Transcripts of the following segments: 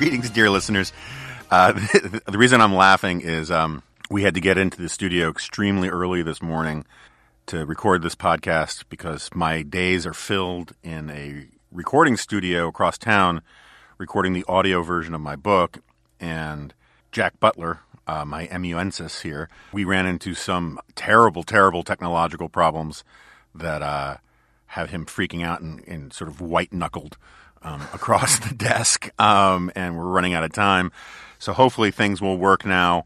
Greetings, dear listeners. Uh, the reason I'm laughing is um, we had to get into the studio extremely early this morning to record this podcast because my days are filled in a recording studio across town, recording the audio version of my book. And Jack Butler, uh, my amanuensis here, we ran into some terrible, terrible technological problems that uh, have him freaking out and, and sort of white knuckled um, across the desk, um, and we're running out of time. So hopefully things will work now.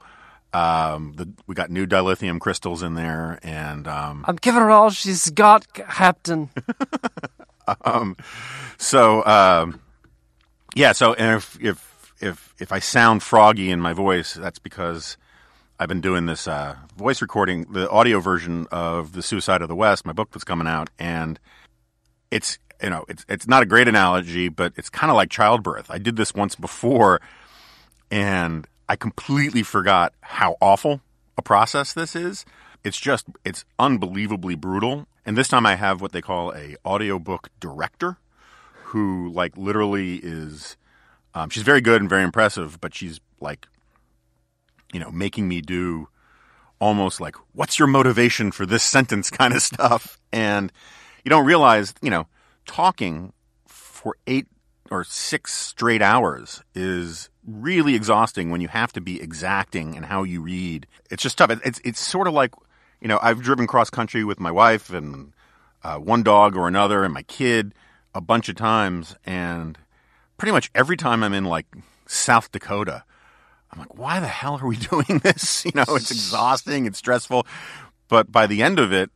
Um, the, we got new dilithium crystals in there, and um, I'm giving her all she's got, Captain. um, so um, yeah. So if if if if I sound froggy in my voice, that's because I've been doing this uh, voice recording, the audio version of the Suicide of the West, my book that's coming out, and it's you know, it's it's not a great analogy, but it's kind of like childbirth. I did this once before, and I completely forgot how awful a process this is. It's just it's unbelievably brutal. And this time I have what they call a audiobook director, who like literally is. Um, she's very good and very impressive, but she's like, you know, making me do almost like, what's your motivation for this sentence kind of stuff. And you don't realize, you know, talking for eight or six straight hours is really exhausting when you have to be exacting in how you read. It's just tough. It's it's sort of like you know I've driven cross country with my wife and uh, one dog or another and my kid a bunch of times, and pretty much every time I'm in like South Dakota, I'm like, why the hell are we doing this? You know, it's exhausting, it's stressful, but by the end of it,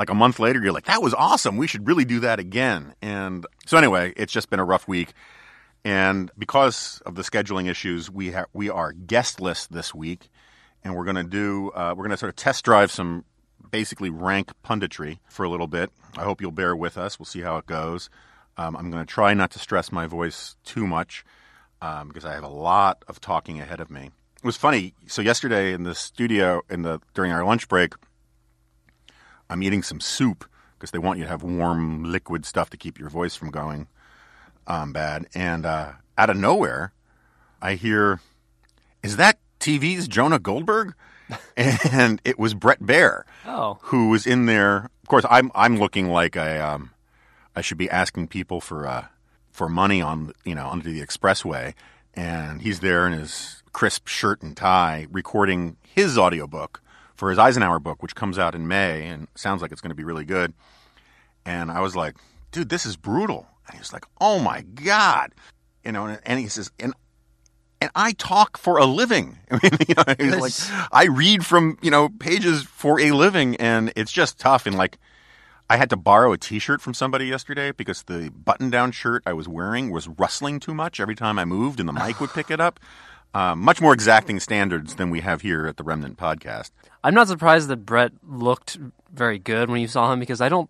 like a month later, you're like, that was awesome. We should really do that again. And so anyway, it's just been a rough week. And because of the scheduling issues, we have we are guestless this week, and we're going to do uh, we're going to sort of test drive some basically rank punditry for a little bit. I hope you'll bear with us. We'll see how it goes. Um, I'm going to try not to stress my voice too much um, because I have a lot of talking ahead of me. It was funny. So yesterday in the studio in the during our lunch break, I'm eating some soup because they want you to have warm liquid stuff to keep your voice from going um, bad. And uh, out of nowhere, I hear, "Is that TV's Jonah Goldberg?" and it was Brett Baier, Oh. who was in there. Of course, I'm I'm looking like I um, I should be asking people for uh, for money on you know under the expressway, and he's there in his crisp shirt and tie recording his audiobook for his Eisenhower book, which comes out in May and sounds like it's going to be really good. And I was like, dude, this is brutal. And he was like, oh my God. You know, and he says, and and I talk for a living. I mean, you know, he's like, I read from, you know, pages for a living and it's just tough. And like, I had to borrow a t-shirt from somebody yesterday because the button-down shirt I was wearing was rustling too much every time I moved and the mic would pick it up. Um, much more exacting standards than we have here at the Remnant podcast. I'm not surprised that Brett looked very good when you saw him because I don't.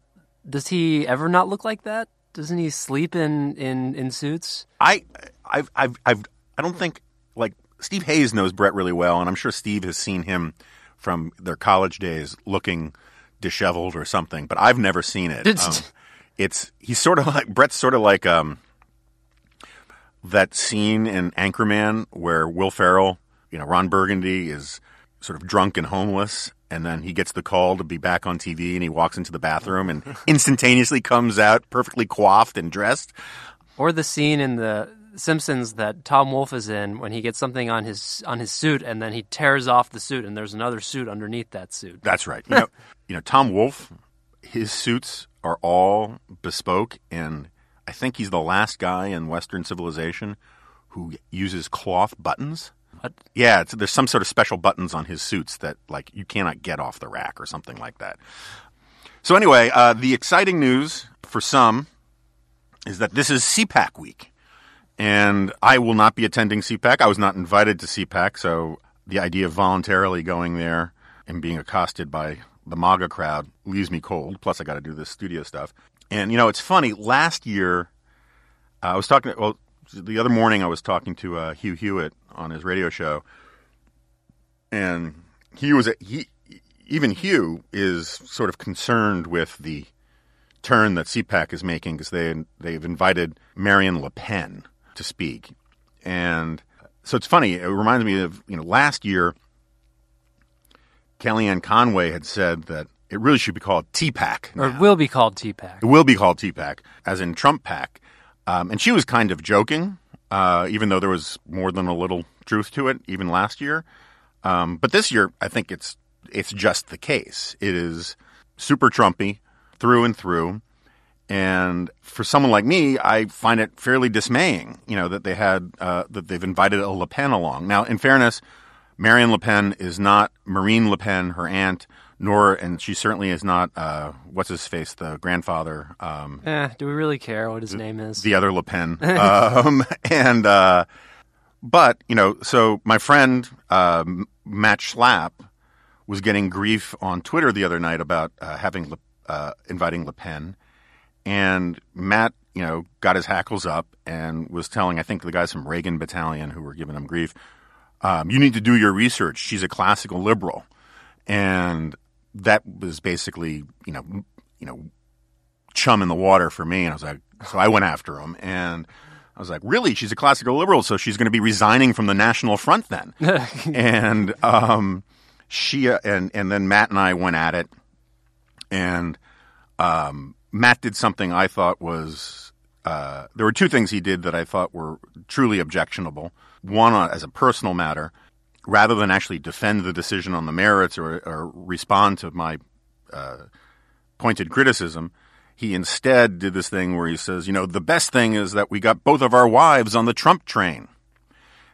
Does he ever not look like that? Doesn't he sleep in in in suits? I, I've, I've, I've, I don't think like Steve Hayes knows Brett really well, and I'm sure Steve has seen him from their college days looking disheveled or something. But I've never seen it. Um, it's he's sort of like Brett's sort of like um that scene in Anchorman where Will Ferrell, you know, Ron Burgundy is sort of drunk and homeless, and then he gets the call to be back on TV, and he walks into the bathroom and instantaneously comes out perfectly coiffed and dressed. Or the scene in the Simpsons that Tom Wolfe is in when he gets something on his on his suit and then he tears off the suit and there's another suit underneath that suit. That's right. You know, you know, Tom Wolfe, his suits are all bespoke, and I think he's the last guy in Western civilization who uses cloth buttons. What? Yeah, it's, there's some sort of special buttons on his suits that like you cannot get off the rack or something like that. So anyway, uh, the exciting news for some is that this is CPAC week, and I will not be attending CPAC. I was not invited to CPAC, so the idea of voluntarily going there and being accosted by the MAGA crowd leaves me cold. Plus, I got to do this studio stuff. And you know, it's funny. Last year, I was talking. Well, the other morning, I was talking to uh, Hugh Hewitt on his radio show, and he was he even Hugh is sort of concerned with the turn that CPAC is making because they they've invited Marion Le Pen to speak, and so it's funny. It reminds me of you know last year, Kellyanne Conway had said that it really should be called TPAC. Or it will be called TPAC. It will be called TPAC, as in Trump PAC. Um, and she was kind of joking, uh, even though there was more than a little truth to it, even last year. Um, but this year, I think it's it's just the case. It is super Trumpy through and through. And for someone like me, I find it fairly dismaying, you know, that they had uh, that they've invited a Le Pen along. Now, in fairness, Marion Le Pen is not Marine Le Pen, her aunt, nor, and she certainly is not uh, what's his face, the grandfather, um, Eh, do we really care what his name is? the other Le Pen. um, and uh, but you know, so my friend uh, Matt Schlapp was getting grief on Twitter the other night about uh, having Le, uh, inviting Le Pen, and Matt, you know, got his hackles up and was telling I think the guys from Reagan Battalion who were giving him grief, um, you need to do your research. She's a classical liberal, and that was basically you know you know chum in the water for me. And I was like, so I went after him and I was like, really? She's a classical liberal, so she's going to be resigning from the National Front then. and um, she uh, and and then Matt and I went at it, and um, Matt did something I thought was. Uh, there were two things he did that I thought were truly objectionable. One, uh, as a personal matter, rather than actually defend the decision on the merits or, or respond to my uh, pointed criticism, he instead did this thing where he says, you know, the best thing is that we got both of our wives on the Trump train.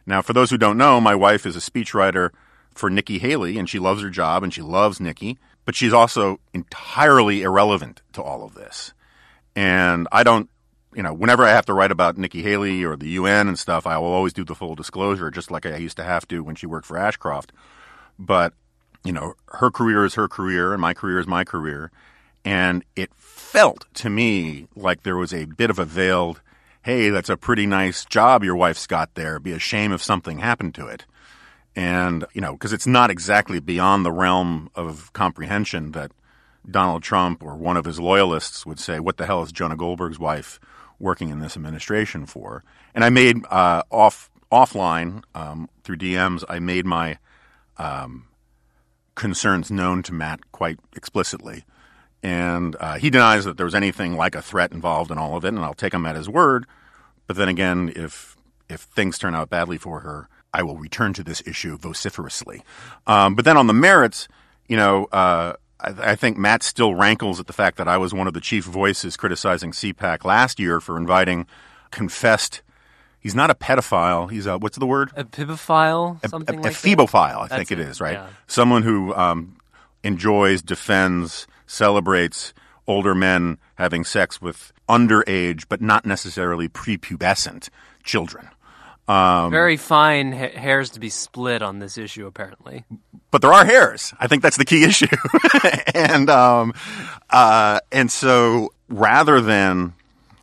Now, for those who don't know, my wife is a speechwriter for Nikki Haley, and she loves her job and she loves Nikki, but she's also entirely irrelevant to all of this. And I don't, you know, whenever I have to write about Nikki Haley or the UN and stuff, I will always do the full disclosure, just like I used to have to when she worked for Ashcroft. But, you know, her career is her career, and my career is my career. And it felt to me like there was a bit of a veiled, hey, that's a pretty nice job your wife's got there. Be a shame if something happened to it. And, you know, because it's not exactly beyond the realm of comprehension that Donald Trump or one of his loyalists would say, what the hell is Jonah Goldberg's wife working in this administration for? And I made uh, off offline um, through DMs, I made my um, concerns known to Matt quite explicitly. And uh, he denies that there was anything like a threat involved in all of it, and I'll take him at his word. But then again, if if things turn out badly for her, I will return to this issue vociferously. Um, but then on the merits, you know, uh, I, I think Matt still rankles at the fact that I was one of the chief voices criticizing CPAC last year for inviting confessed. He's not a pedophile. He's a what's the word? A pibophile, a, something a, like a phebophile, I think it it, is, right? yeah. Someone who um, enjoys, defends, celebrates older men having sex with underage, but not necessarily prepubescent children. That. Very fine ha- hairs to be split on this issue, apparently. But there are hairs. I think that's the key issue. and um, uh, and so rather than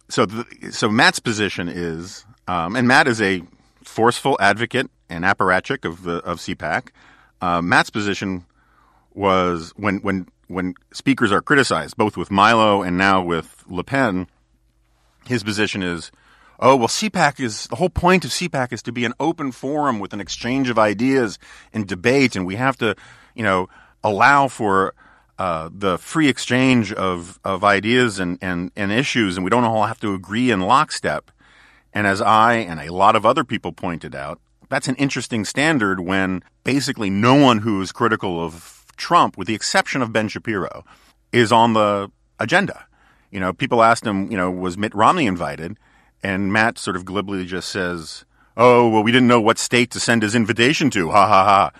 so the, so Matt's position is, um, and Matt is a forceful advocate and apparatchik of the of CPAC. Uh, Matt's position was when when when speakers are criticized, both with Milo and now with Le Pen, his position is, oh well, CPAC is the whole point of CPAC is to be an open forum with an exchange of ideas and debate, and we have to, you know. allow for uh, the free exchange of, of ideas and, and, and issues, and we don't all have to agree in lockstep. And as I and a lot of other people pointed out, that's an interesting standard when basically no one who is critical of Trump, with the exception of Ben Shapiro, is on the agenda. You know, people asked him, you know, was Mitt Romney invited? And Matt sort of glibly just says, oh, well, we didn't know what state to send his invitation to. Ha ha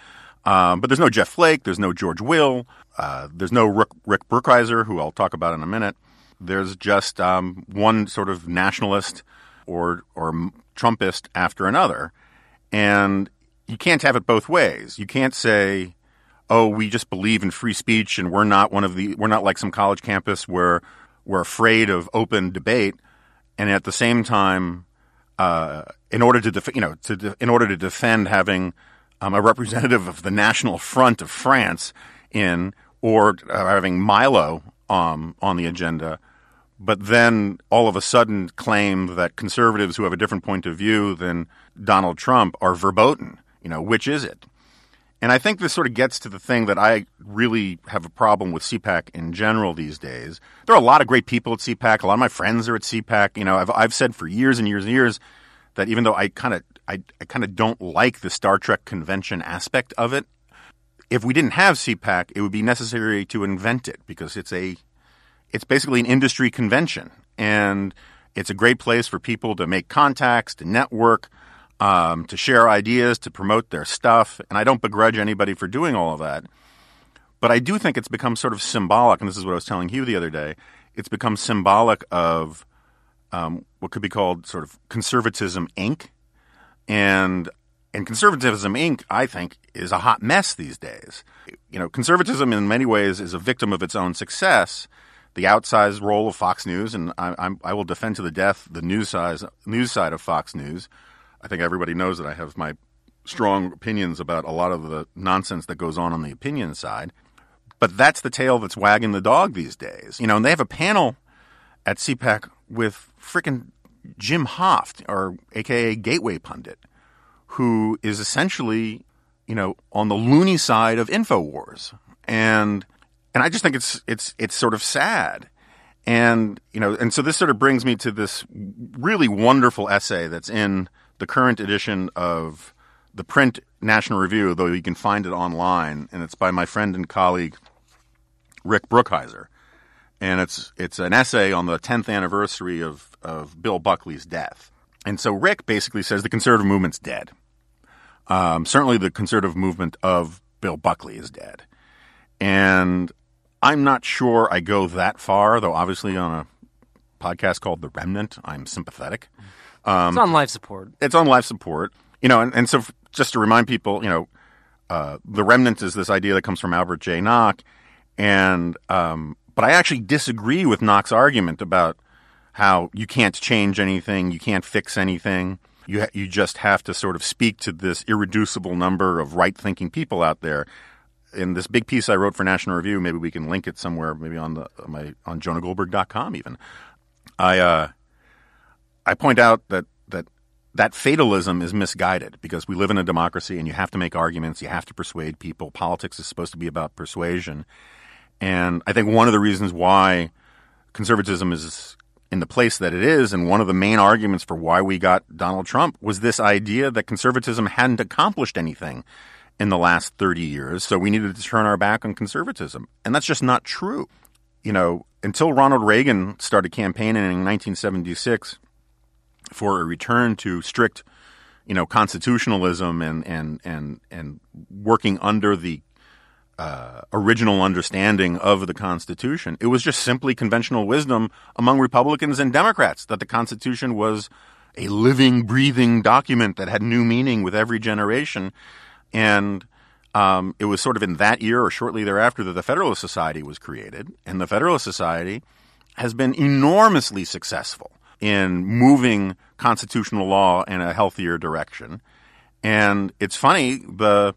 ha. Um, but there's no Jeff Flake. There's no George Will. Uh, there's no Rick, Rick Brookhiser, who I'll talk about in a minute. There's just um, one sort of nationalist or or Trumpist after another, and you can't have it both ways. You can't say, "Oh, we just believe in free speech, and we're not one of the we're not like some college campus where we're afraid of open debate," and at the same time, uh, in order to def- you know to de- in order to defend having um, a representative of the National Front of France in or uh, having Milo um, on the agenda, but then all of a sudden claim that conservatives who have a different point of view than Donald Trump are verboten. You know, which is it? And I think this sort of gets to the thing that I really have a problem with CPAC in general these days. There are a lot of great people at CPAC. A lot of my friends are at CPAC. You know, I've, I've said for years and years and years that even though I kind of I, I kind of don't like the Star Trek convention aspect of it, if we didn't have CPAC, it would be necessary to invent it because it's a it's basically an industry convention and it's a great place for people to make contacts, to network, um, to share ideas, to promote their stuff. And I don't begrudge anybody for doing all of that. But I do think it's become sort of symbolic, and this is what I was telling Hugh the other day. It's become symbolic of um, what could be called sort of conservatism Inc. And and conservatism Inc., I think, is a hot mess these days. You know, conservatism in many ways is a victim of its own success. The outsized role of Fox News, and I, I will defend to the death the news, size, news side of Fox News. I think everybody knows that I have my strong opinions about a lot of the nonsense that goes on on the opinion side. But that's the tail that's wagging the dog these days. You know, and they have a panel at CPAC with frickin' Jim Hoft, or AKA Gateway Pundit who is essentially, you know, on the loony side of Infowars. And and I just think it's it's it's sort of sad. And you know, and so this sort of brings me to this really wonderful essay that's in the current edition of the print National Review, though you can find it online, and it's by my friend and colleague Rick Brookhiser. And it's it's an essay on the 10th anniversary of, of Bill Buckley's death. And so Rick basically says the conservative movement's dead. Um, certainly, the conservative movement of Bill Buckley is dead. And I'm not sure I go that far, though obviously on a podcast called The Remnant, I'm sympathetic. Um, it's on life support. It's on life support. You know, and, and so just to remind people, you know, uh, The Remnant is this idea that comes from Albert J. Nock. And, um, but I actually disagree with Nock's argument about how you can't change anything, you can't fix anything you ha- you just have to sort of speak to this irreducible number of right thinking people out there. In this big piece I wrote for National Review, maybe we can link it somewhere, maybe on the on my on jonahgoldberg.com even. I uh, I point out that that that fatalism is misguided because we live in a democracy and you have to make arguments, you have to persuade people. Politics is supposed to be about persuasion. And I think one of the reasons why conservatism is in the place that it is. And one of the main arguments for why we got Donald Trump was this idea that conservatism hadn't accomplished anything in the last 30 years. So we needed to turn our back on conservatism. And that's just not true. You know, until Ronald Reagan started campaigning in 1976 for a return to strict, you know, constitutionalism and, and, and, and working under the uh, original understanding of the Constitution. It was just simply conventional wisdom among Republicans and Democrats that the Constitution was a living, breathing document that had new meaning with every generation. And um, it was sort of in that year or shortly thereafter that the Federalist Society was created. And the Federalist Society has been enormously successful in moving constitutional law in a healthier direction. And it's funny, the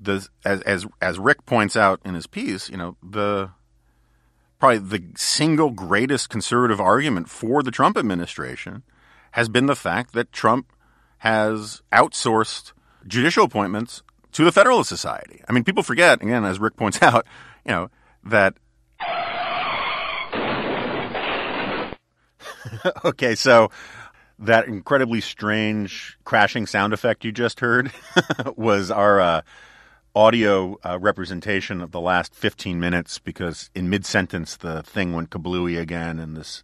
the as as as Rick points out in his piece, you know, the probably the single greatest conservative argument for the Trump administration has been the fact that Trump has outsourced judicial appointments to the Federalist Society. I mean, people forget, again, as Rick points out, you know, that. okay, so that incredibly strange crashing sound effect you just heard was our uh, audio uh, representation of the last 15 minutes because in mid sentence the thing went kablooey again and this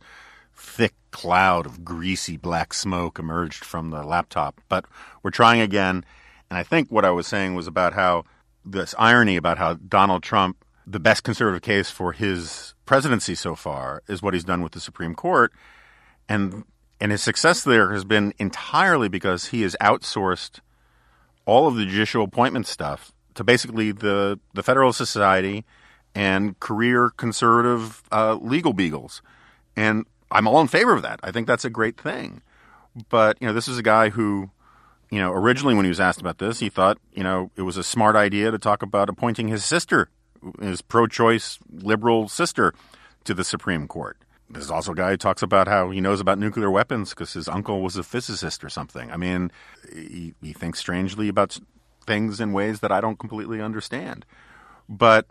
thick cloud of greasy black smoke emerged from the laptop. But we're trying again. And I think what I was saying was about how this irony about how Donald Trump, the best conservative case for his presidency so far, is what he's done with the Supreme Court. And and his success there has been entirely because he has outsourced all of the judicial appointment stuff to basically the, the Federalist Society and career conservative uh, legal beagles. And I'm all in favor of that. I think that's a great thing. But, you know, this is a guy who, you know, originally when he was asked about this, he thought, you know, it was a smart idea to talk about appointing his sister, his pro choice liberal sister, to the Supreme Court. There's also a guy who talks about how he knows about nuclear weapons because his uncle was a physicist or something. I mean, he, he thinks strangely about things in ways that I don't completely understand. But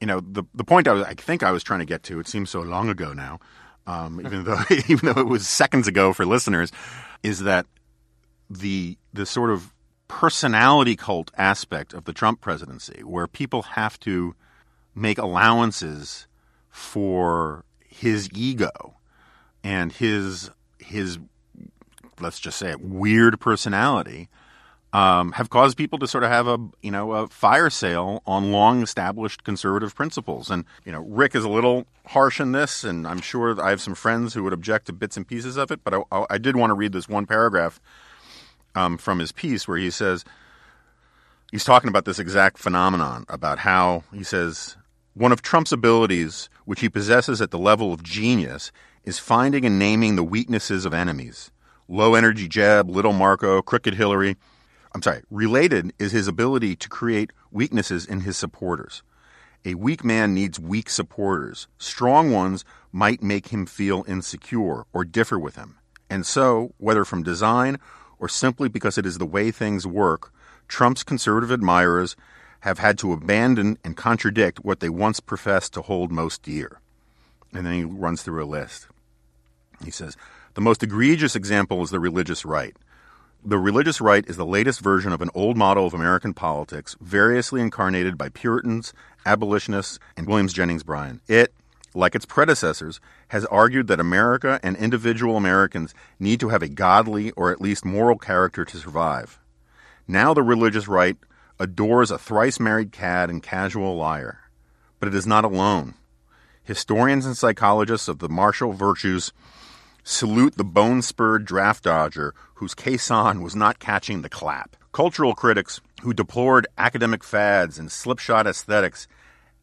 you know, the the point I, was, I think I was trying to get to. It seems so long ago now, um, even though even though it was seconds ago for listeners, is that the the sort of personality cult aspect of the Trump presidency, where people have to make allowances for his ego and his his let's just say it weird personality um, have caused people to sort of have a you know a fire sale on long established conservative principles. And you know Rick is a little harsh in this, and I'm sure I have some friends who would object to bits and pieces of it. But I, I did want to read this one paragraph um, from his piece where he says he's talking about this exact phenomenon about how he says one of Trump's abilities, which he possesses at the level of genius, is finding and naming the weaknesses of enemies. Low energy Jeb, little Marco, crooked Hillary. I'm sorry, related is his ability to create weaknesses in his supporters. A weak man needs weak supporters. Strong ones might make him feel insecure or differ with him. And so, whether from design or simply because it is the way things work, Trump's conservative admirers have had to abandon and contradict what they once professed to hold most dear. And then he runs through a list. He says, The most egregious example is the religious right. The religious right is the latest version of an old model of American politics, variously incarnated by Puritans, abolitionists, and Williams Jennings Bryan. It, like its predecessors, has argued that America and individual Americans need to have a godly or at least moral character to survive. Now the religious right adores a thrice married cad and casual liar. But it is not alone. Historians and psychologists of the martial virtues salute the bone spurred draft dodger whose caisson was not catching the clap. Cultural critics who deplored academic fads and slipshod aesthetics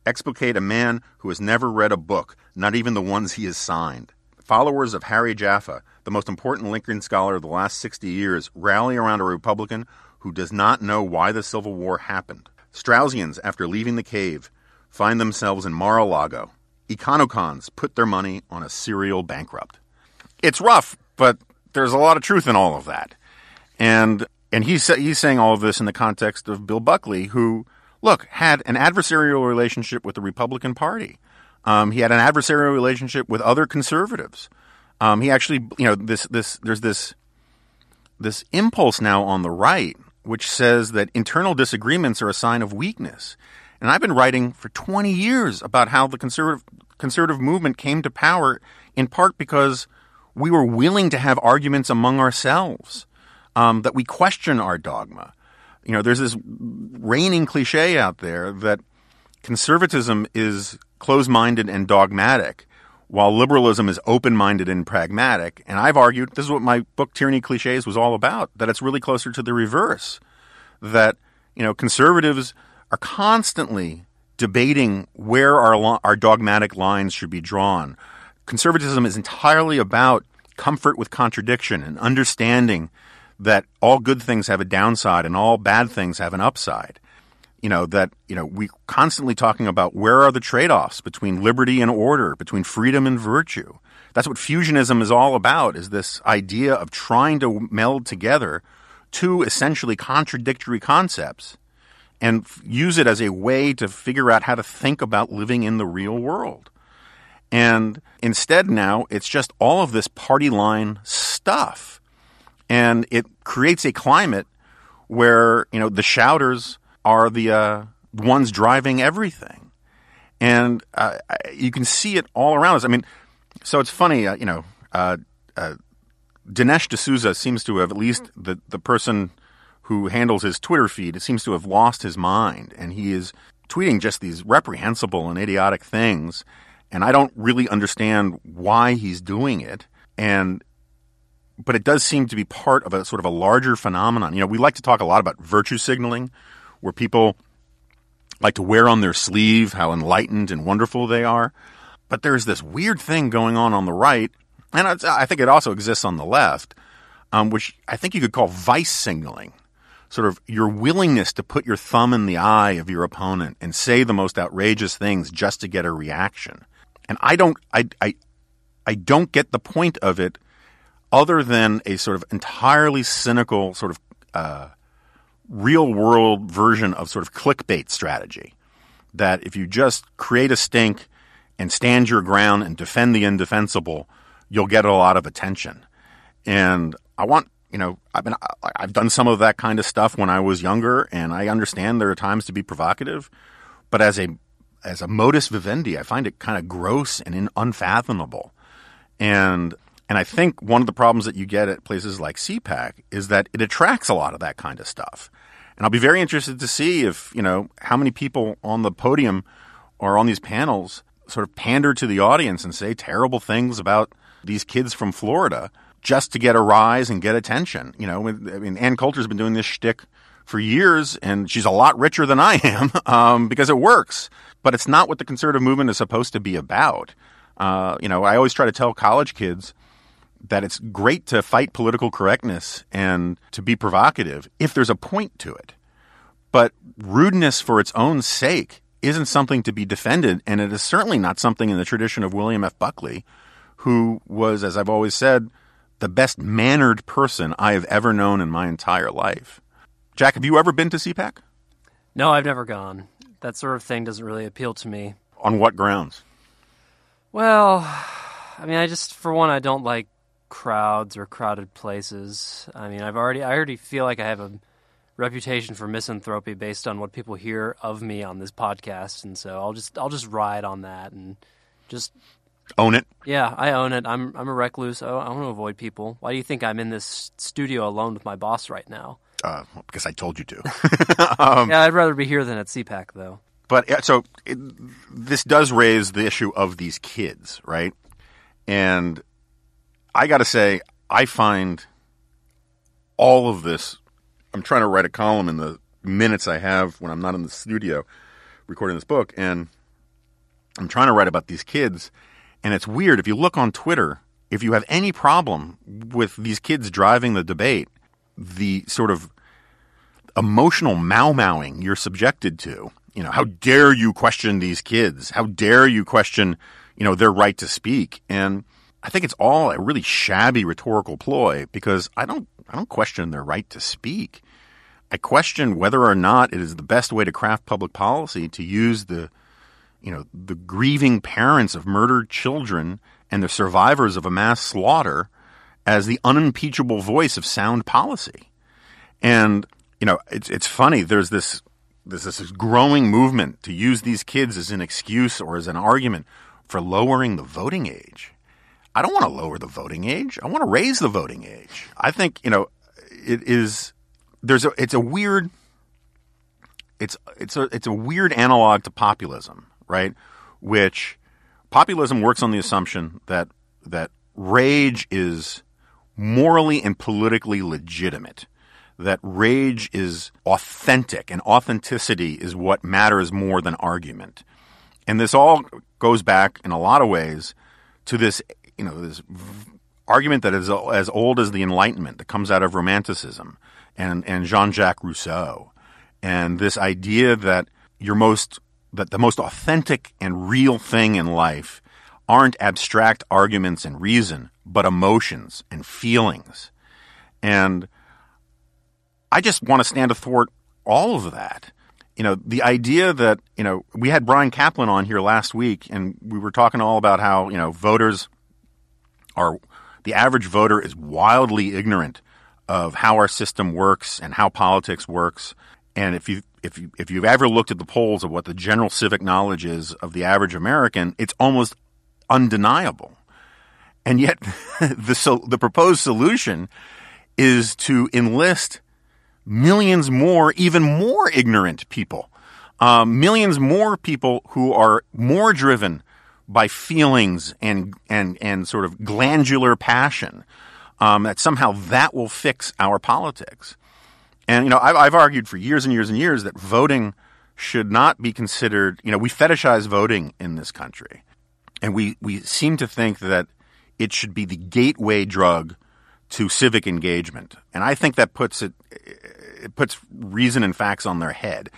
explicate a man who has never read a book, not even the ones he has signed. Followers of Harry Jaffa, the most important Lincoln scholar of the last 60 years, rally around a Republican who does not know why the Civil War happened. Straussians, after leaving the cave, find themselves in Mar a Lago. Econocons put their money on a serial bankrupt. It's rough, but there's a lot of truth in all of that. And and he's he's saying all of this in the context of Bill Buckley, who look had an adversarial relationship with the Republican Party. Um, he had an adversarial relationship with other conservatives. Um, he actually, you know, this this there's this this impulse now on the right which says that internal disagreements are a sign of weakness. And I've been writing for 20 years about how the conservative, conservative movement came to power in part because we were willing to have arguments among ourselves, um, that we question our dogma. You know, there's this reigning cliche out there that conservatism is closed minded and dogmatic, while liberalism is open minded and pragmatic. And I've argued this is what my book Tyranny Cliches was all about, that it's really closer to the reverse. That, you know, conservatives are constantly debating where our, our dogmatic lines should be drawn. Conservatism is entirely about comfort with contradiction and understanding that all good things have a downside and all bad things have an upside you know that you know we constantly talking about where are the trade-offs between liberty and order between freedom and virtue that's what fusionism is all about is this idea of trying to meld together two essentially contradictory concepts and f- use it as a way to figure out how to think about living in the real world. And instead, now it's just all of this party line stuff. And it creates a climate where, you know, the shouters are the uh, ones driving everything. And uh, you can see it all around us. I mean, so it's funny, uh, you know, uh, uh, Dinesh D'Souza seems to have, at least the, the person who handles his Twitter feed, it seems to have lost his mind. And he is tweeting just these reprehensible and idiotic things. And I don't really understand why he's doing it. And but it does seem to be part of a sort of a larger phenomenon. You know, we like to talk a lot about virtue signaling, where people like to wear on their sleeve how enlightened and wonderful they are. But there's this weird thing going on on the right, and I think it also exists on the left, um, which I think you could call vice signaling. Sort of your willingness to put your thumb in the eye of your opponent and say the most outrageous things just to get a reaction. And I don't, I, I, I don't get the point of it other than a sort of entirely cynical, sort of uh, real world version of sort of clickbait strategy. That if you just create a stink and stand your ground and defend the indefensible, you'll get a lot of attention. And I want, you know, I've been, I've done some of that kind of stuff when I was younger, and I understand there are times to be provocative, but as a as a modus vivendi, I find it kind of gross and unfathomable. And and I think one of the problems that you get at places like CPAC is that it attracts a lot of that kind of stuff. And I'll be very interested to see if, you know, how many people on the podium or on these panels sort of pander to the audience and say terrible things about these kids from Florida just to get a rise and get attention. You know, I mean, Ann Coulter's been doing this shtick for years, and she's a lot richer than I am um, because it works. But it's not what the conservative movement is supposed to be about. Uh, you know, I always try to tell college kids that it's great to fight political correctness and to be provocative if there's a point to it. But rudeness for its own sake isn't something to be defended, and it is certainly not something in the tradition of William F. Buckley, who was, as I've always said, the best mannered person I have ever known in my entire life. Jack, have you ever been to CPAC? No, I've never gone. That sort of thing doesn't really appeal to me. On what grounds? Well, I mean, I just, for one, I don't like crowds or crowded places. I mean, I've already, I already feel like I have a reputation for misanthropy based on what people hear of me on this podcast, and so I'll just, I'll just ride on that and just Own it. yeah, I own it. I'm I'm a recluse. I, I want to avoid people. Why do you think I'm in this studio alone with my boss right now? Uh, because I told you to. yeah, I'd rather be here than at CPAC though. But so it, this does raise the issue of these kids, right? And I got to say, I find all of this. I'm trying to write a column in the minutes I have when I'm not in the studio recording this book, and I'm trying to write about these kids. And it's weird if you look on Twitter, if you have any problem with these kids driving the debate, the sort of emotional mau mauing you're subjected to. You know, how dare you question these kids? How dare you question, you know, their right to speak? And I think it's all a really shabby rhetorical ploy because I don't I don't question their right to speak. I question whether or not it is the best way to craft public policy to use the you know the grieving parents of murdered children and the survivors of a mass slaughter as the unimpeachable voice of sound policy. And you know, it's it's funny. There's this there's this growing movement to use these kids as an excuse or as an argument for lowering the voting age. I don't want to lower the voting age. I want to raise the voting age. I think you know it is there's a it's a weird it's it's a it's a weird analog to populism, right? Which populism works on the assumption that that rage is morally and politically legitimate. That rage is authentic and authenticity is what matters more than argument. And this all goes back in a lot of ways to this, you know, this argument that is as old as the Enlightenment that comes out of Romanticism and, and Jean-Jacques Rousseau. And this idea that your most, that the most authentic and real thing in life aren't abstract arguments and reason, but emotions and feelings. And I just want to stand athwart all of that. you know, the idea that, you know, we had Bryan Caplan on here last week and we were talking all about how, you know, voters the average voter is wildly ignorant of how our system works and how politics works. And if you, if you, if you've ever looked at the polls of what the general civic knowledge is of the average American, it's almost undeniable. And yet the, so, the proposed solution is to enlist millions more, even more ignorant people, um, millions more people who are more driven by feelings and and and sort of glandular passion. Um, that somehow that will fix our politics. And you know, I've, I've argued for years and years and years that voting should not be considered. You know, we fetishize voting in this country, and we we seem to think that it should be the gateway drug to civic engagement. And I think that puts it it puts reason and facts on their head.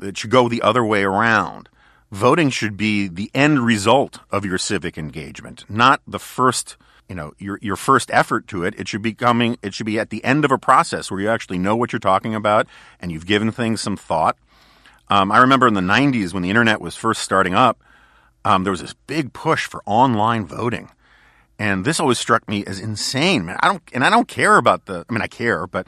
It should go the other way around. Voting should be the end result of your civic engagement, not the first, you know, your your first effort to it. It should be coming it should be at the end of a process where you actually know what you're talking about and you've given things some thought. Um, I remember in the 90s when the internet was first starting up, um, there was this big push for online voting. And this always struck me as insane, man. I don't, and I don't care about the, I mean, I care, but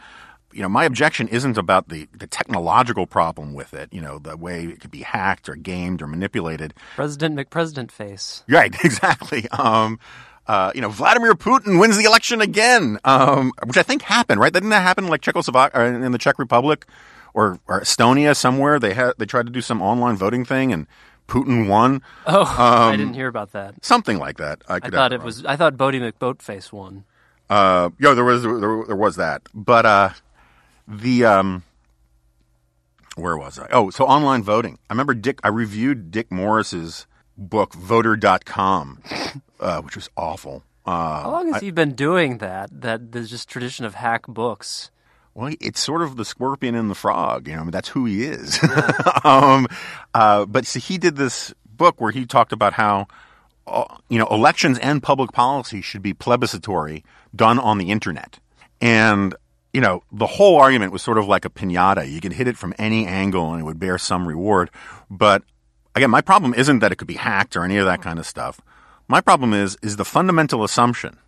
you know, my objection isn't about the, the technological problem with it, you know, the way it could be hacked or gamed or manipulated. President McPresident face. Right, exactly. Um, uh, you know, Vladimir Putin wins the election again, um, which I think happened, right? Didn't that happen like Czechoslovakia uh, in the Czech Republic or, or Estonia somewhere? They had they tried to do some online voting thing and Putin won. Oh, um, I didn't hear about that. Something like that. I, I thought it wrong. was. I thought Boaty McBoatface won. Uh, yeah, there was there, there was that, but uh, the um, where was I? Oh, so online voting. I remember Dick. I reviewed Dick Morris's book Vote.com, uh, which was awful. Uh, How long has I, he been doing that? That there's just tradition of hack books. Well, it's sort of the scorpion and the frog. You know, I mean, that's who he is. Um, uh, but so he did this book where he talked about how, uh, you know, elections and public policy should be plebiscitary, done on the internet. And you know, the whole argument was sort of like a pinata. You could hit it from any angle and it would bear some reward. But again, my problem isn't that it could be hacked or any of that kind of stuff. My problem is is the fundamental assumption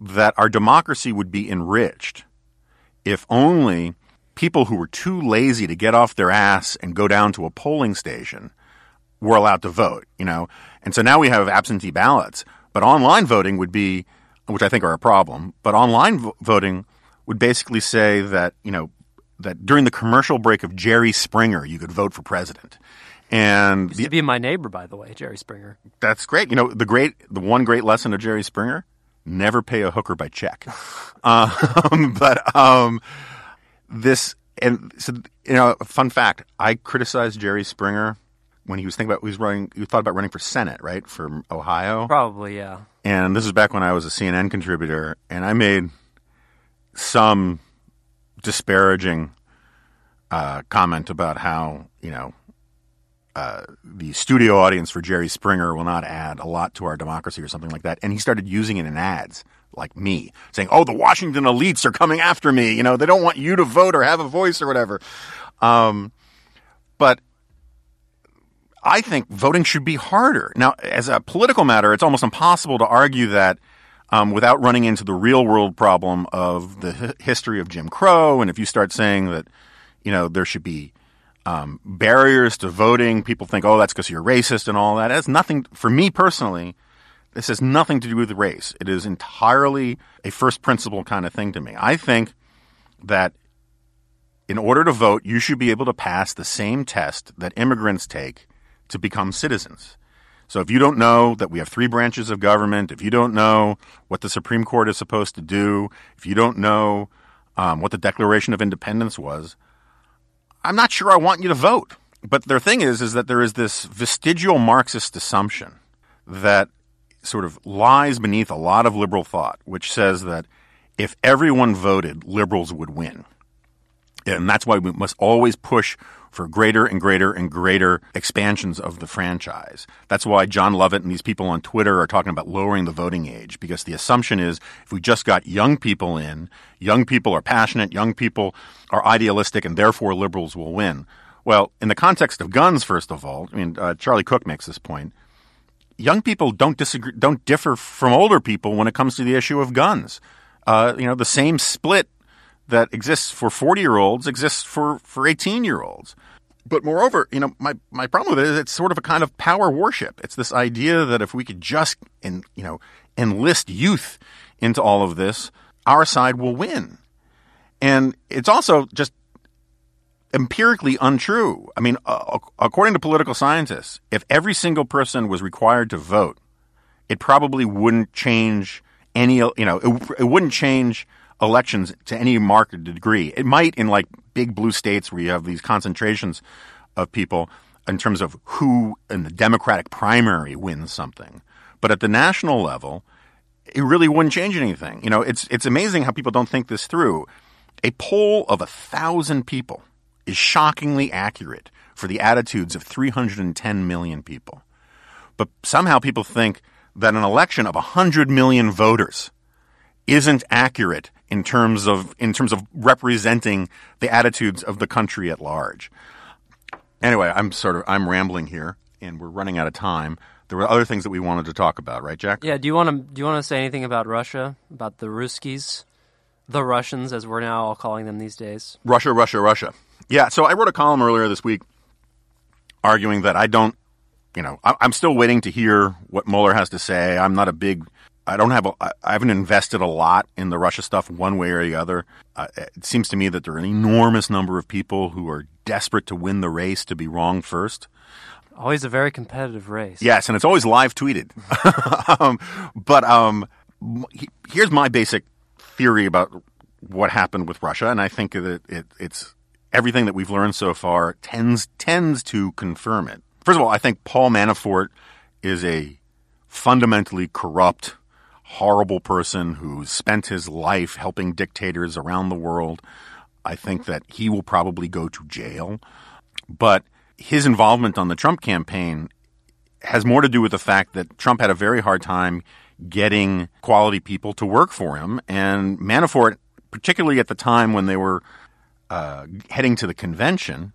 that our democracy would be enriched if only people who were too lazy to get off their ass and go down to a polling station were allowed to vote, you know. And so now we have absentee ballots, but online voting would be which I think are a problem, but online vo- voting would basically say that you know that during the commercial break of Jerry Springer, you could vote for president. And used the, to be my neighbor, by the way, Jerry Springer. That's great. You know the great, the one great lesson of Jerry Springer: never pay a hooker by check. um, but um, this and so you know, fun fact: I criticized Jerry Springer when he was thinking about he was running. He thought about running for Senate, right, from Ohio. Probably, yeah. And this is back when I was a CNN contributor, and I made some disparaging uh, comment about how you know uh, the studio audience for Jerry Springer will not add a lot to our democracy or something like that, and he started using it in ads like me, saying, "Oh, the Washington elites are coming after me. You know, they don't want you to vote or have a voice or whatever." Um, but I think voting should be harder. Now, as a political matter, it's almost impossible to argue that um, without running into the real world problem of the h- history of Jim Crow. And if you start saying that, you know, there should be um, barriers to voting, people think, oh, that's because you're racist and all that. It has nothing, for me personally, this has nothing to do with race. It is entirely a first principle kind of thing to me. I think that in order to vote, you should be able to pass the same test that immigrants take to become citizens. So if you don't know that we have three branches of government, if you don't know what the Supreme Court is supposed to do, if you don't know um, what the Declaration of Independence was, I'm not sure I want you to vote. But the thing is, is that there is this vestigial Marxist assumption that sort of lies beneath a lot of liberal thought, which says that if everyone voted, liberals would win. And that's why we must always push for greater and greater and greater expansions of the franchise. That's why Jon Lovett and these people on Twitter are talking about lowering the voting age because the assumption is if we just got young people in, young people are passionate, young people are idealistic, and therefore liberals will win. Well, in the context of guns, first of all, I mean, uh, Charlie Cook makes this point. Young people don't disagree, don't differ from older people when it comes to the issue of guns. Uh, you know, the same split that exists for 40 year olds exists for, for 18 year olds. But moreover, you know, my, my problem with it is it's sort of a kind of power worship. It's this idea that if we could just, in, you know, enlist youth into all of this, our side will win. And it's also just empirically untrue. I mean, uh, according to political scientists, if every single person was required to vote, it probably wouldn't change any, you know, it, it wouldn't change elections to any marked degree. It might in like big blue states where you have these concentrations of people in terms of who in the Democratic primary wins something. But at the national level, it really wouldn't change anything. You know, it's it's amazing how people don't think this through. A poll of a thousand people is shockingly accurate for the attitudes of 310 million people. But somehow people think that an election of 100 million voters isn't accurate in terms of in terms of representing the attitudes of the country at large. Anyway, I'm sort of I'm rambling here and we're running out of time. There were other things that we wanted to talk about, right, Jack? Yeah. Do you want to do you want to say anything about Russia, about the Ruskies, the Russians, as we're now all calling them these days? Russia, Russia, Russia. Yeah. So I wrote a column earlier this week arguing that I don't, you know, I, am still waiting to hear what Mueller has to say. I'm not a big, I don't have, a, I haven't invested a lot in the Russia stuff one way or the other. Uh, it seems to me that there are an enormous number of people who are desperate to win the race to be wrong first. Always a very competitive race. Yes, and it's always live tweeted. um, but um, here's my basic theory about what happened with Russia, and I think that it, it's everything that we've learned so far tends tends to confirm it. First of all, I think Paul Manafort is a fundamentally corrupt, horrible person who spent his life helping dictators around the world. I think that he will probably go to jail, but his involvement on the Trump campaign has more to do with the fact that Trump had a very hard time getting quality people to work for him. And Manafort, particularly at the time when they were uh, heading to the convention,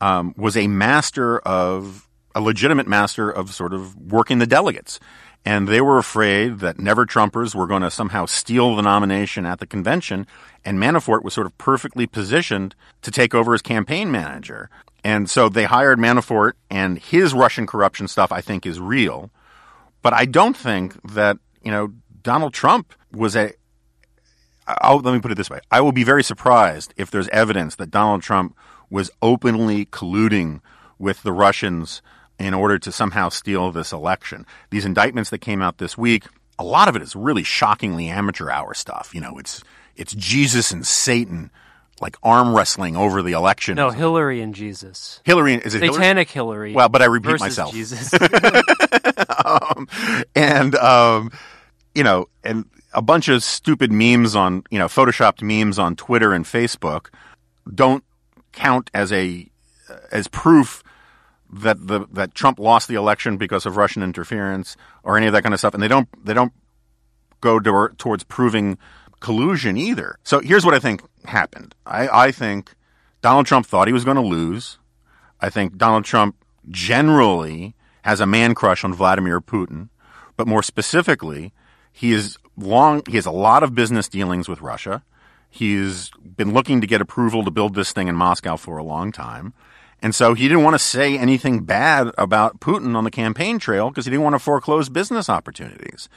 um, was a master of, a legitimate master of sort of working the delegates. And they were afraid that never Trumpers were going to somehow steal the nomination at the convention. And Manafort was sort of perfectly positioned to take over as campaign manager. And so they hired Manafort, and his Russian corruption stuff, I think, is real. But I don't think that, you know, Donald Trump was a. I'll, let me put it this way. I will be very surprised if there's evidence that Donald Trump was openly colluding with the Russians in order to somehow steal this election. These indictments that came out this week, a lot of it is really shockingly amateur hour stuff. You know, it's it's Jesus and Satan like arm wrestling over the election. No, Hillary and Jesus. Hillary is it Satanic Hillary? Hillary? Well, but I repeat myself. Jesus. um, and um, you know, and a bunch of stupid memes on you know photoshopped memes on Twitter and Facebook don't count as a as proof that the that Trump lost the election because of Russian interference or any of that kind of stuff, and they don't they don't go to, towards proving collusion either. So here's what I think happened. I, I think Donald Trump thought he was going to lose. I think Donald Trump generally has a man crush on Vladimir Putin, but more specifically, he is long he has a lot of business dealings with Russia. He's been looking to get approval to build this thing in Moscow for a long time. And so he didn't want to say anything bad about Putin on the campaign trail because he didn't want to foreclose business opportunities.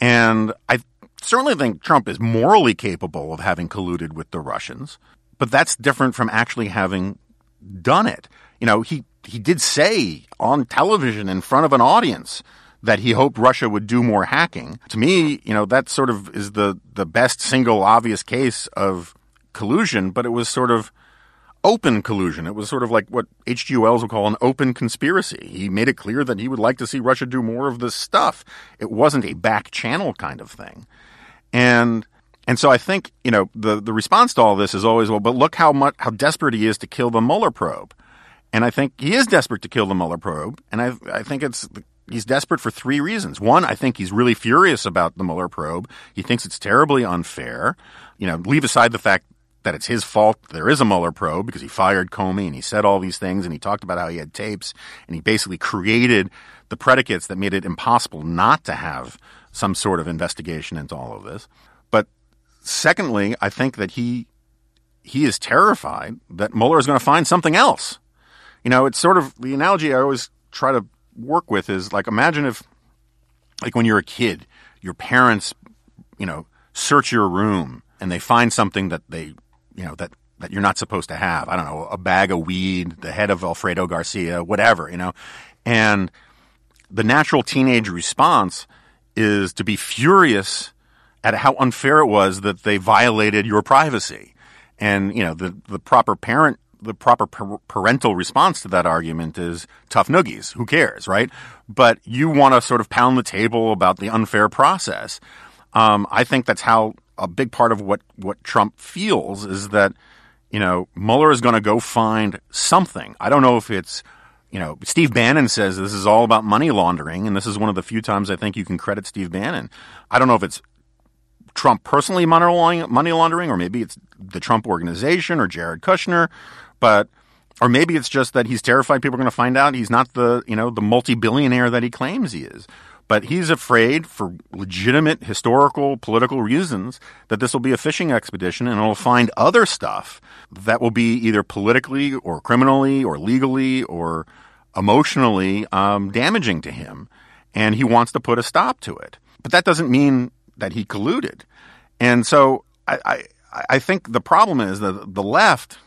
And I certainly think Trump is morally capable of having colluded with the Russians, but that's different from actually having done it. You know, he, he did say on television in front of an audience that he hoped Russia would do more hacking. To me, you know, that sort of is the, the best single obvious case of collusion, but it was sort of open collusion. It was sort of like what H.G. Wells would call an open conspiracy. He made it clear that he would like to see Russia do more of this stuff. It wasn't a back channel kind of thing. And and so I think, you know, the, the response to all this is always, well, but look how much how desperate he is to kill the Mueller probe. And I think he is desperate to kill the Mueller probe. And I I think it's he's desperate for three reasons. One, I think he's really furious about the Mueller probe. He thinks it's terribly unfair. You know, leave aside the fact that it's his fault there is a Mueller probe because he fired Comey and he said all these things and he talked about how he had tapes and he basically created the predicates that made it impossible not to have some sort of investigation into all of this. But secondly, I think that he he is terrified that Mueller is going to find something else. You know, it's sort of the analogy I always try to work with is like imagine if like when you're a kid, your parents, you know, search your room and they find something that they, you know, that that you're not supposed to have. I don't know, a bag of weed, the head of Alfredo Garcia, whatever, you know. And the natural teenage response is to be furious at how unfair it was that they violated your privacy. And, you know, the, the proper parent, the proper parental response to that argument is tough noogies. Who cares, right? But you want to sort of pound the table about the unfair process. Um, I think that's how a big part of what, what Trump feels is that, you know, Mueller is going to go find something. I don't know if it's, you know, Steve Bannon says this is all about money laundering, and this is one of the few times I think you can credit Steve Bannon. I don't know if it's Trump personally money laundering, or maybe it's the Trump organization or Jared Kushner, but or maybe it's just that he's terrified people are going to find out he's not the you know the multi-billionaire that he claims he is. But he's afraid, for legitimate historical, political reasons, that this will be a fishing expedition and it'll find other stuff that will be either politically or criminally or legally or emotionally um, damaging to him. And he wants to put a stop to it. But that doesn't mean that he colluded. And so I, I, I think the problem is that the left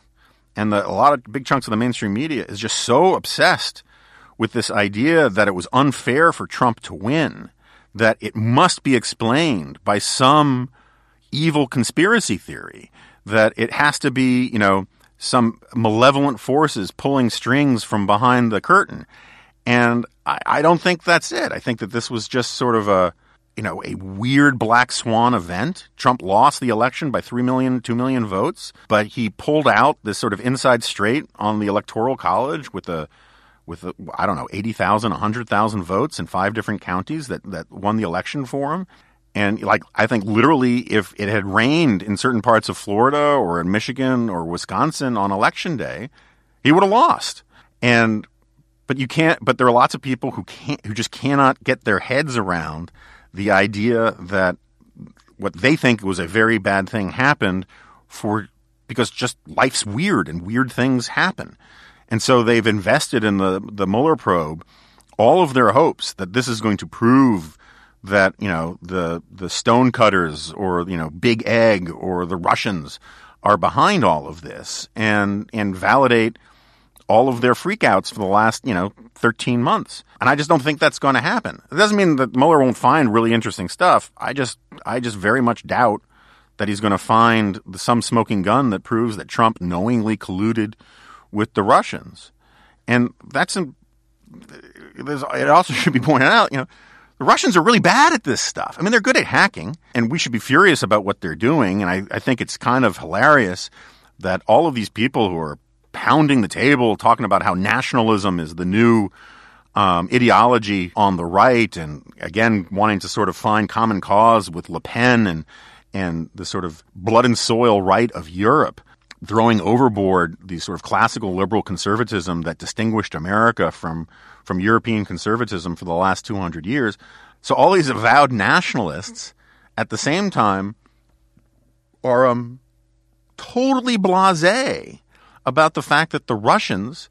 and the, a lot of big chunks of the mainstream media is just so obsessed with this idea that it was unfair for Trump to win, that it must be explained by some evil conspiracy theory, that it has to be, you know, some malevolent forces pulling strings from behind the curtain. And I, I don't think that's it. I think that this was just sort of a, you know, a weird black swan event. Trump lost the election by 3 million, 2 million votes, but he pulled out this sort of inside straight on the electoral college with a with uh, I don't know 80,000 100,000 votes in five different counties that that won the election for him. And like I think literally if it had rained in certain parts of Florida or in Michigan or Wisconsin on election day he would have lost. And but you can't but there are lots of people who can't who just cannot get their heads around the idea that what they think was a very bad thing happened for because just life's weird and weird things happen and so they've invested in the, the Mueller probe all of their hopes that this is going to prove that, you know, the, the stonecutters or, you know, Big Egg or the Russians are behind all of this and, and validate all of their freakouts for the last, you know, 13 months. And I just don't think that's going to happen. It doesn't mean that Mueller won't find really interesting stuff. I just, I just very much doubt that he's going to find some smoking gun that proves that Trump knowingly colluded with the Russians. And that's in, it also should be pointed out, you know, the Russians are really bad at this stuff. I mean, they're good at hacking, and we should be furious about what they're doing. And I, I think it's kind of hilarious that all of these people who are pounding the table, talking about how nationalism is the new um, ideology on the right, and again wanting to sort of find common cause with Le Pen and and the sort of blood and soil right of Europe throwing overboard the sort of classical liberal conservatism that distinguished America from from European conservatism for the last 200 years. So all these avowed nationalists at the same time are um, totally blasé about the fact that the Russians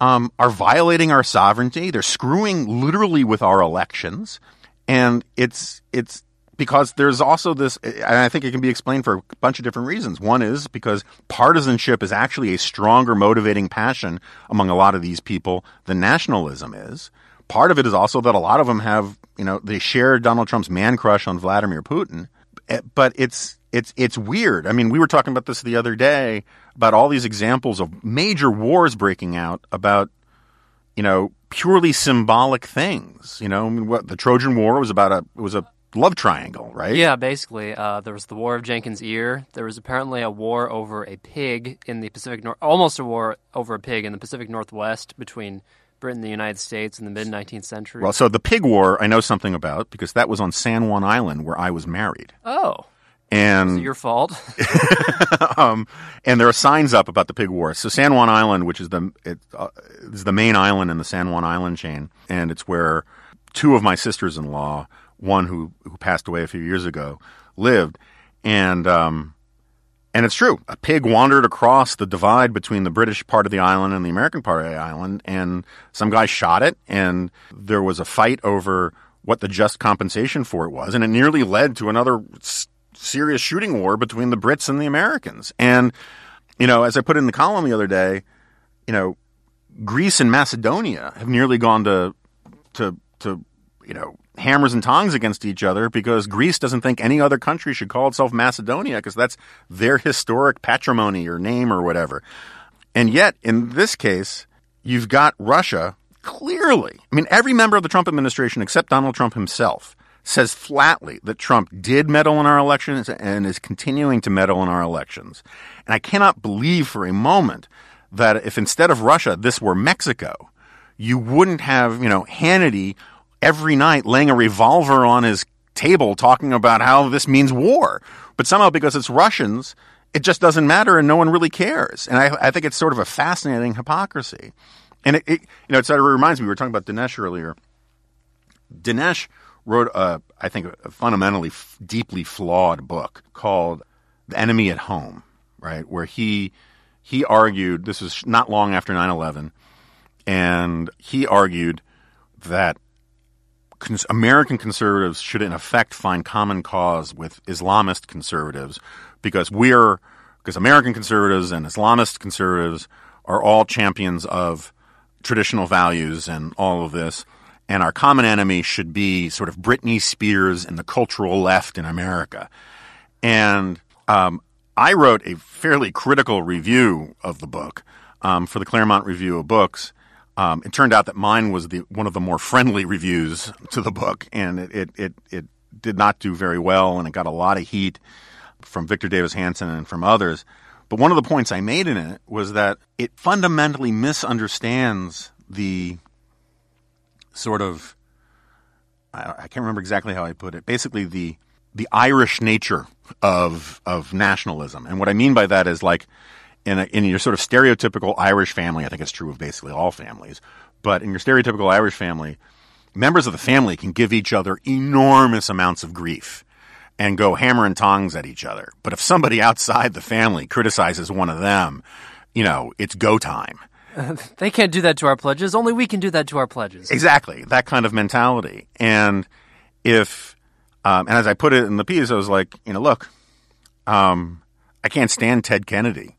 um, are violating our sovereignty. They're screwing literally with our elections, and it's it's because there's also this, and I think it can be explained for a bunch of different reasons. One is because partisanship is actually a stronger motivating passion among a lot of these people than nationalism is. Part of it is also that a lot of them have, you know, they share Donald Trump's man crush on Vladimir Putin. Eh, but it's it's it's weird. I mean, we were talking about this the other day about all these examples of major wars breaking out about, you know, purely symbolic things. You know, I mean, what the Trojan War was about a it was a love triangle, right? Yeah, basically. Uh, there was the War of Jenkins' Ear. There was apparently a war over a pig in the Pacific North, almost a war over a pig in the Pacific Northwest between Britain and the United States in the mid 19th century. Well, so the pig war I know something about because that was on San Juan Island where I was married. Oh. And Your fault. um, and there are signs up about the pig war. So San Juan Island, which is the it, uh, is the main island in the San Juan Island chain, and it's where two of my sisters-in-law, one who who passed away a few years ago, lived, and um, and it's true. A pig wandered across the divide between the British part of the island and the American part of the island, and some guy shot it, and there was a fight over what the just compensation for it was, and it nearly led to another s- serious shooting war between the Brits and the Americans. And you know, as I put in the column the other day, you know, Greece and Macedonia have nearly gone to to to you know hammers and tongs against each other because Greece doesn't think any other country should call itself Macedonia because that's their historic patrimony or name or whatever. And yet, in this case, you've got Russia clearly. I mean, every member of the Trump administration except Donald Trump himself says flatly that Trump did meddle in our elections and is continuing to meddle in our elections. And I cannot believe for a moment that if instead of Russia, this were Mexico, you wouldn't have, you know, Hannity every night laying a revolver on his table talking about how this means war. But somehow, because it's Russians, it just doesn't matter and no one really cares. And I, I think it's sort of a fascinating hypocrisy. And it, it you know, it sort of reminds me, we were talking about Dinesh earlier. Dinesh wrote, a, I think, a fundamentally f- deeply flawed book called The Enemy at Home, right? Where he, he argued, this was not long after 9 11, and he argued that cons- American conservatives should, in effect, find common cause with Islamist conservatives because we're because American conservatives and Islamist conservatives are all champions of traditional values and all of this. And our common enemy should be sort of Britney Spears and the cultural left in America. And um, I wrote a fairly critical review of the book um, for the Claremont Review of Books. Um, it turned out that mine was the one of the more friendly reviews to the book, and it, it, it, it did not do very well, and it got a lot of heat from Victor Davis Hanson and from others. But one of the points I made in it was that it fundamentally misunderstands the sort of I, I can't remember exactly how I put it. Basically, the the Irish nature of of nationalism, and what I mean by that is like in a, in your sort of stereotypical Irish family. I think it's true of basically all families, but in your stereotypical Irish family, members of the family can give each other enormous amounts of grief and go hammer and tongs at each other. But if somebody outside the family criticizes one of them, you know, it's go time. They can't do that to our pledges. Only we can do that to our pledges. Exactly, that kind of mentality. And if, um, and as I put it in the piece, I was like, you know, look, um, I can't stand Ted Kennedy,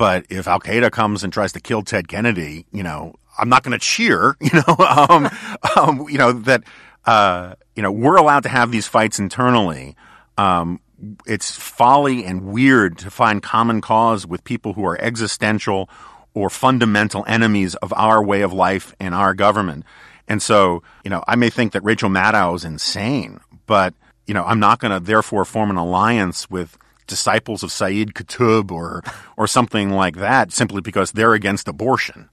but if Al Qaeda comes and tries to kill Ted Kennedy, you know, I'm not going to cheer. You know, um, um, you know that uh, you know we're allowed to have these fights internally. Um, it's folly and weird to find common cause with people who are existential or fundamental enemies of our way of life and our government. And so, you know, I may think that Rachel Maddow is insane, but you know, I'm not going to therefore form an alliance with disciples of Saeed Qutb or or something like that simply because they're against abortion.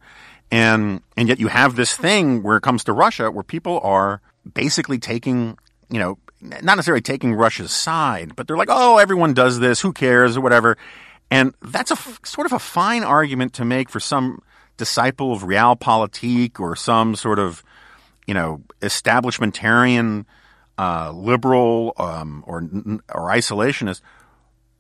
And and yet you have this thing where it comes to Russia where people are basically taking, you know, not necessarily taking Russia's side, but they're like, "Oh, everyone does this, who cares?" or whatever. And that's a f- sort of a fine argument to make for some disciple of realpolitik or some sort of, you know, establishmentarian uh, liberal um, or or isolationist.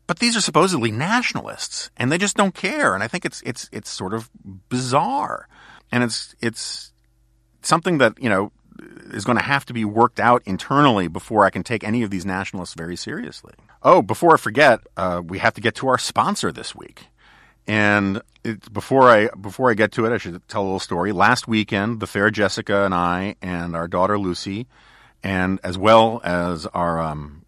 But these are supposedly nationalists, and they just don't care. And I think it's it's it's sort of bizarre, and it's it's something that you know is going to have to be worked out internally before I can take any of these nationalists very seriously. Oh, before I forget, uh, we have to get to our sponsor this week. And it, before I before I get to it, I should tell a little story. Last weekend, the fair Jessica and I and our daughter Lucy, and as well as our um,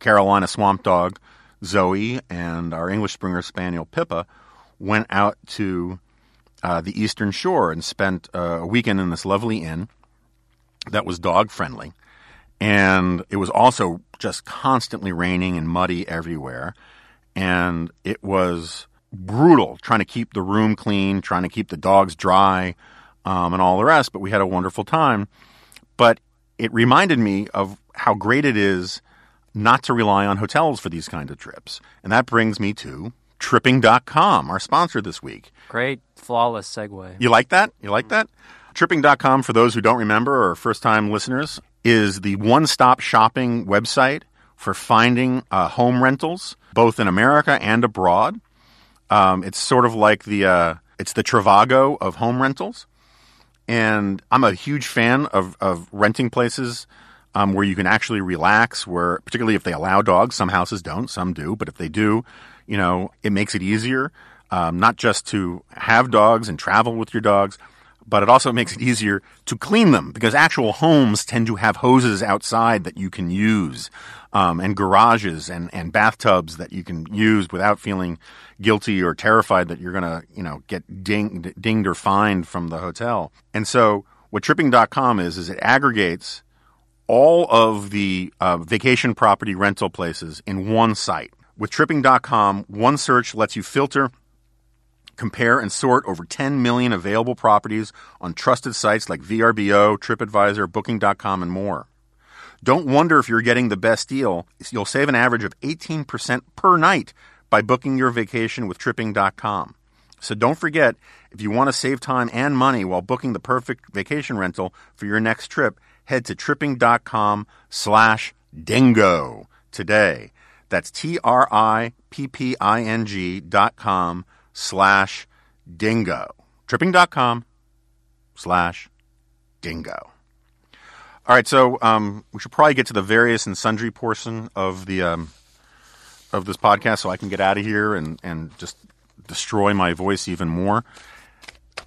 Carolina Swamp Dog Zoe and our English Springer Spaniel Pippa, went out to uh, the Eastern Shore and spent uh, a weekend in this lovely inn that was dog friendly. And it was also just constantly raining and muddy everywhere. And it was brutal trying to keep the room clean, trying to keep the dogs dry, um, and all the rest. But we had a wonderful time. But it reminded me of how great it is not to rely on hotels for these kind of trips. And that brings me to tripping.com, our sponsor this week. Great, flawless segue. You like that? You like that? Tripping.com, for those who don't remember or first time listeners, is the one stop shopping website for finding uh, home rentals, both in America and abroad. Um, it's sort of like the uh, it's the Trivago of home rentals, and I'm a huge fan of of renting places um, where you can actually relax. Where particularly if they allow dogs, some houses don't, some do, but if they do, you know, it makes it easier. Um, not just to have dogs and travel with your dogs, but it also makes it easier to clean them because actual homes tend to have hoses outside that you can use, um, and garages and, and bathtubs that you can use without feeling guilty or terrified that you're going to, you know, get dinged, dinged or fined from the hotel. And so what tripping.com is, is it aggregates all of the uh, vacation property rental places in one site. With tripping.com, one search lets you filter compare and sort over 10 million available properties on trusted sites like VRBO, TripAdvisor, Booking.com, and more. Don't wonder if you're getting the best deal. You'll save an average of 18% per night by booking your vacation with Tripping.com. So don't forget, if you want to save time and money while booking the perfect vacation rental for your next trip, head to tripping.com slash dingo today. That's T-R-I-P-P-I-N-G dot com slash dingo. Tripping.com slash dingo. All right, so um, we should probably get to the various and sundry portion of the um, of this podcast, so I can get out of here and and just destroy my voice even more.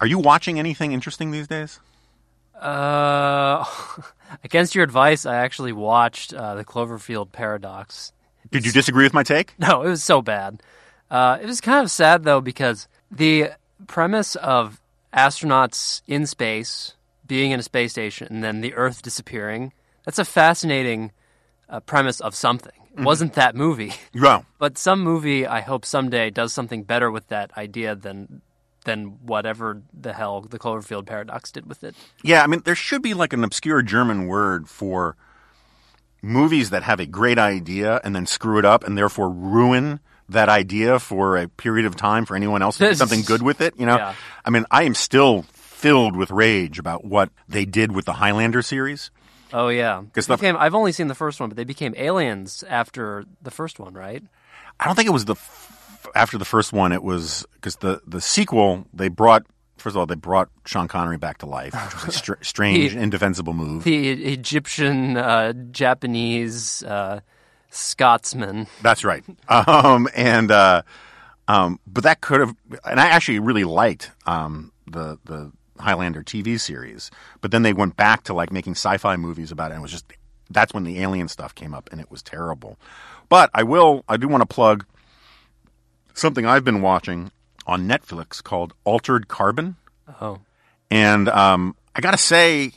Are you watching anything interesting these days? Uh, against your advice, I actually watched uh, the Cloverfield Paradox. Did you disagree with my take? No, it was so bad. Uh, it was kind of sad though because the premise of astronauts in space being in a space station and then the Earth disappearing. That's a fascinating uh, premise of something. It wasn't that movie, No. but some movie I hope someday does something better with that idea than than whatever the hell the Cloverfield paradox did with it. Yeah, I mean, there should be like an obscure German word for movies that have a great idea and then screw it up and therefore ruin that idea for a period of time for anyone else to do something good with it. You know, Yeah. I mean, I am still filled with rage about what they did with the Highlander series. Oh yeah, 'Cause They the- I've only seen the first one, but they became aliens after the first one, right? I don't think it was the f- after the first one. It was because the the sequel they brought. First of all, they brought Sean Connery back to life, which was a str- strange, He- indefensible move. The Egyptian, uh, Japanese, uh, Scotsman. That's right. Um, and uh, um, but that could have, and I actually really liked um, the the Highlander TV series. But then they went back to like making sci-fi movies about it, and it was just that's when the alien stuff came up, and it was terrible. But I will, I do want to plug something I've been watching on Netflix called Altered Carbon. Oh, And um, I got to say,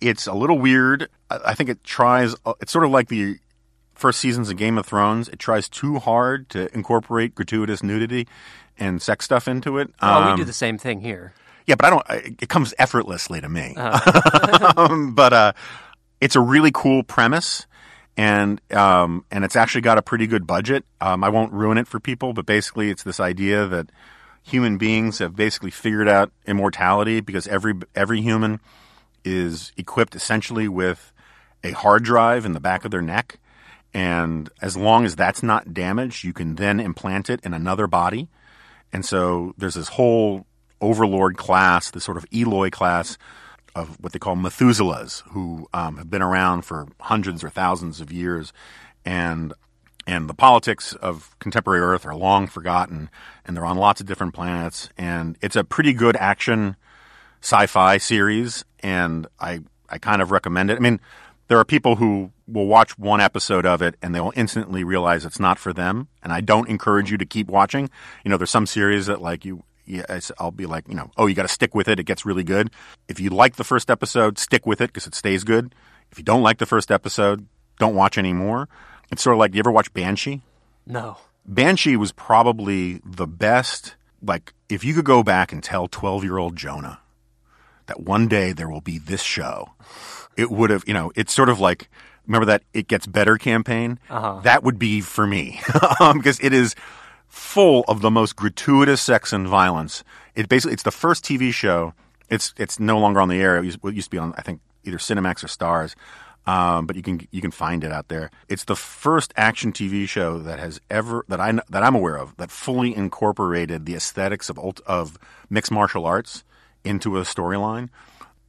it's a little weird. I, I think it tries, uh, it's sort of like the first seasons of Game of Thrones. It tries too hard to incorporate gratuitous nudity and sex stuff into it. well, we Um, do the same thing here. yeah, but I don't. It comes effortlessly to me. um, but uh, it's a really cool premise, and um, and it's actually got a pretty good budget. Um, I won't ruin it for people, but basically, it's this idea that human beings have basically figured out immortality because every every human is equipped essentially with a hard drive in the back of their neck. And as long as that's not damaged, you can then implant it in another body. And so there's this whole overlord class, this sort of Eloi class of what they call Methuselahs, who um, have been around for hundreds or thousands of years. And and the politics of contemporary Earth are long forgotten, and they're on lots of different planets. And it's a pretty good action sci-fi series, and I I kind of recommend it. I mean, there are people who will watch one episode of it and they will instantly realize it's not for them. And I don't encourage you to keep watching. You know, there's some series that like you. Yeah, I'll be like, you know, oh, you got to stick with it. It gets really good. If you like the first episode, stick with it because it stays good. If you don't like the first episode, don't watch anymore. It's sort of like, you ever watch Banshee? No. Banshee was probably the best. Like, if you could go back and tell 12 year old Jonah that one day there will be this show, it would have, you know, it's sort of like remember that it gets better campaign? Uh-huh. That would be for me because it is full of the most gratuitous sex and violence. It basically it's the first TV show. It's it's no longer on the air. It used, it used to be on I think either Cinemax or Starz. Um, but you can you can find it out there. It's the first action TV show that has ever that I that I'm aware of that fully incorporated the aesthetics of of mixed martial arts into a storyline.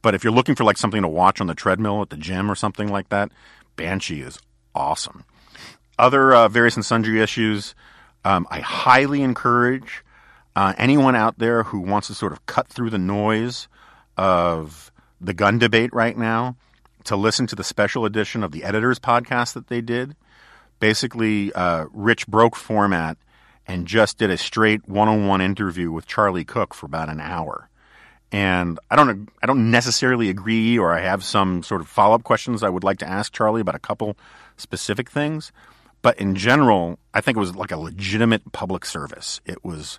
But if you're looking for like something to watch on the treadmill at the gym or something like that, Banshee is awesome. Other uh, various and sundry issues, um, I highly encourage uh, anyone out there who wants to sort of cut through the noise of the gun debate right now to listen to the special edition of the editors podcast that they did. Basically, uh, Rich broke format and just did a straight one-on-one interview with Charlie Cook for about an hour. And I don't, I don't necessarily agree, or I have some sort of follow-up questions I would like to ask Charlie about a couple specific things. But in general, I think it was like a legitimate public service. It was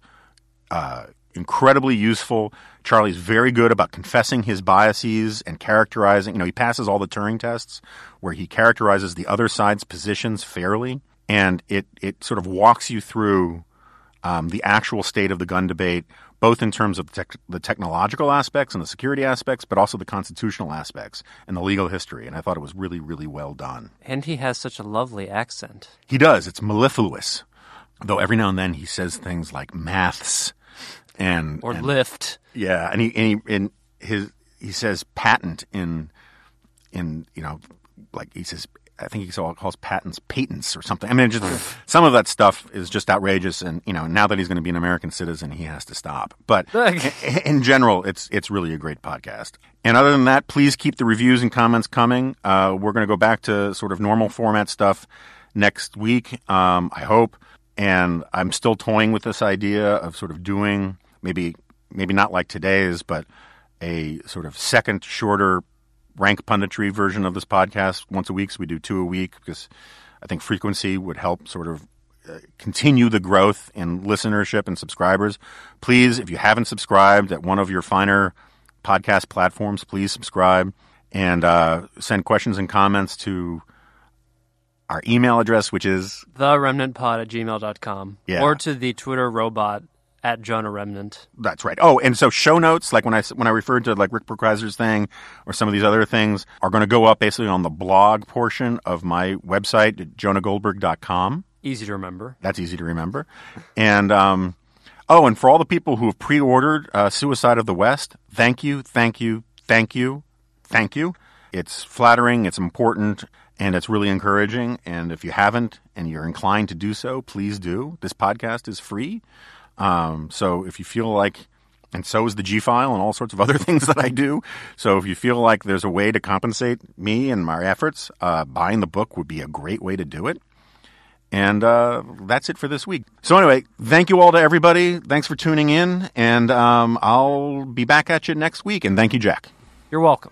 uh, incredibly useful. Charlie's very good about confessing his biases and characterizing. You know, he passes all the Turing tests where he characterizes the other side's positions fairly, and it it sort of walks you through um, the actual state of the gun debate, both in terms of tech, the technological aspects and the security aspects, but also the constitutional aspects and the legal history. And I thought it was really, really well done. And he has such a lovely accent. He does. It's mellifluous, though every now and then he says things like maths and Or and- lift. yeah, and he and he in his he says patent in in you know like he says I think he calls patents patents or something. I mean, just some of that stuff is just outrageous, and you know now that he's going to be an American citizen, he has to stop. But in, in general, it's it's really a great podcast. And other than that, please keep the reviews and comments coming. Uh, we're going to go back to sort of normal format stuff next week. Um, I hope. And I'm still toying with this idea of sort of doing maybe maybe not like today's, but a sort of second, shorter rank punditry version of this podcast once a week. So we do two a week because I think frequency would help sort of uh, continue the growth in listenership and subscribers. Please, if you haven't subscribed at one of your finer podcast platforms, please subscribe and uh, send questions and comments to our email address, which is TheRemnantPod at gmail.com. Yeah. Or to the Twitter robot at Jonah Remnant. That's right. Oh, and so show notes, like when I when I referred to like Rick Brookhiser's thing or some of these other things, are going to go up basically on the blog portion of my website, jonahgoldberg.com. Easy to remember. That's easy to remember. And um, oh, and for all the people who have pre-ordered uh, Suicide of the West, thank you, thank you, thank you, thank you. It's flattering, it's important, and it's really encouraging. And if you haven't and you're inclined to do so, please do. This podcast is free. Um, so if you feel like, and so is the G file and all sorts of other things that I do. So if you feel like there's a way to compensate me and my efforts, uh, buying the book would be a great way to do it. And uh, that's it for this week. So anyway, thank you all to everybody. Thanks for tuning in, and um, I'll be back at you next week. And thank you, Jack. You're welcome.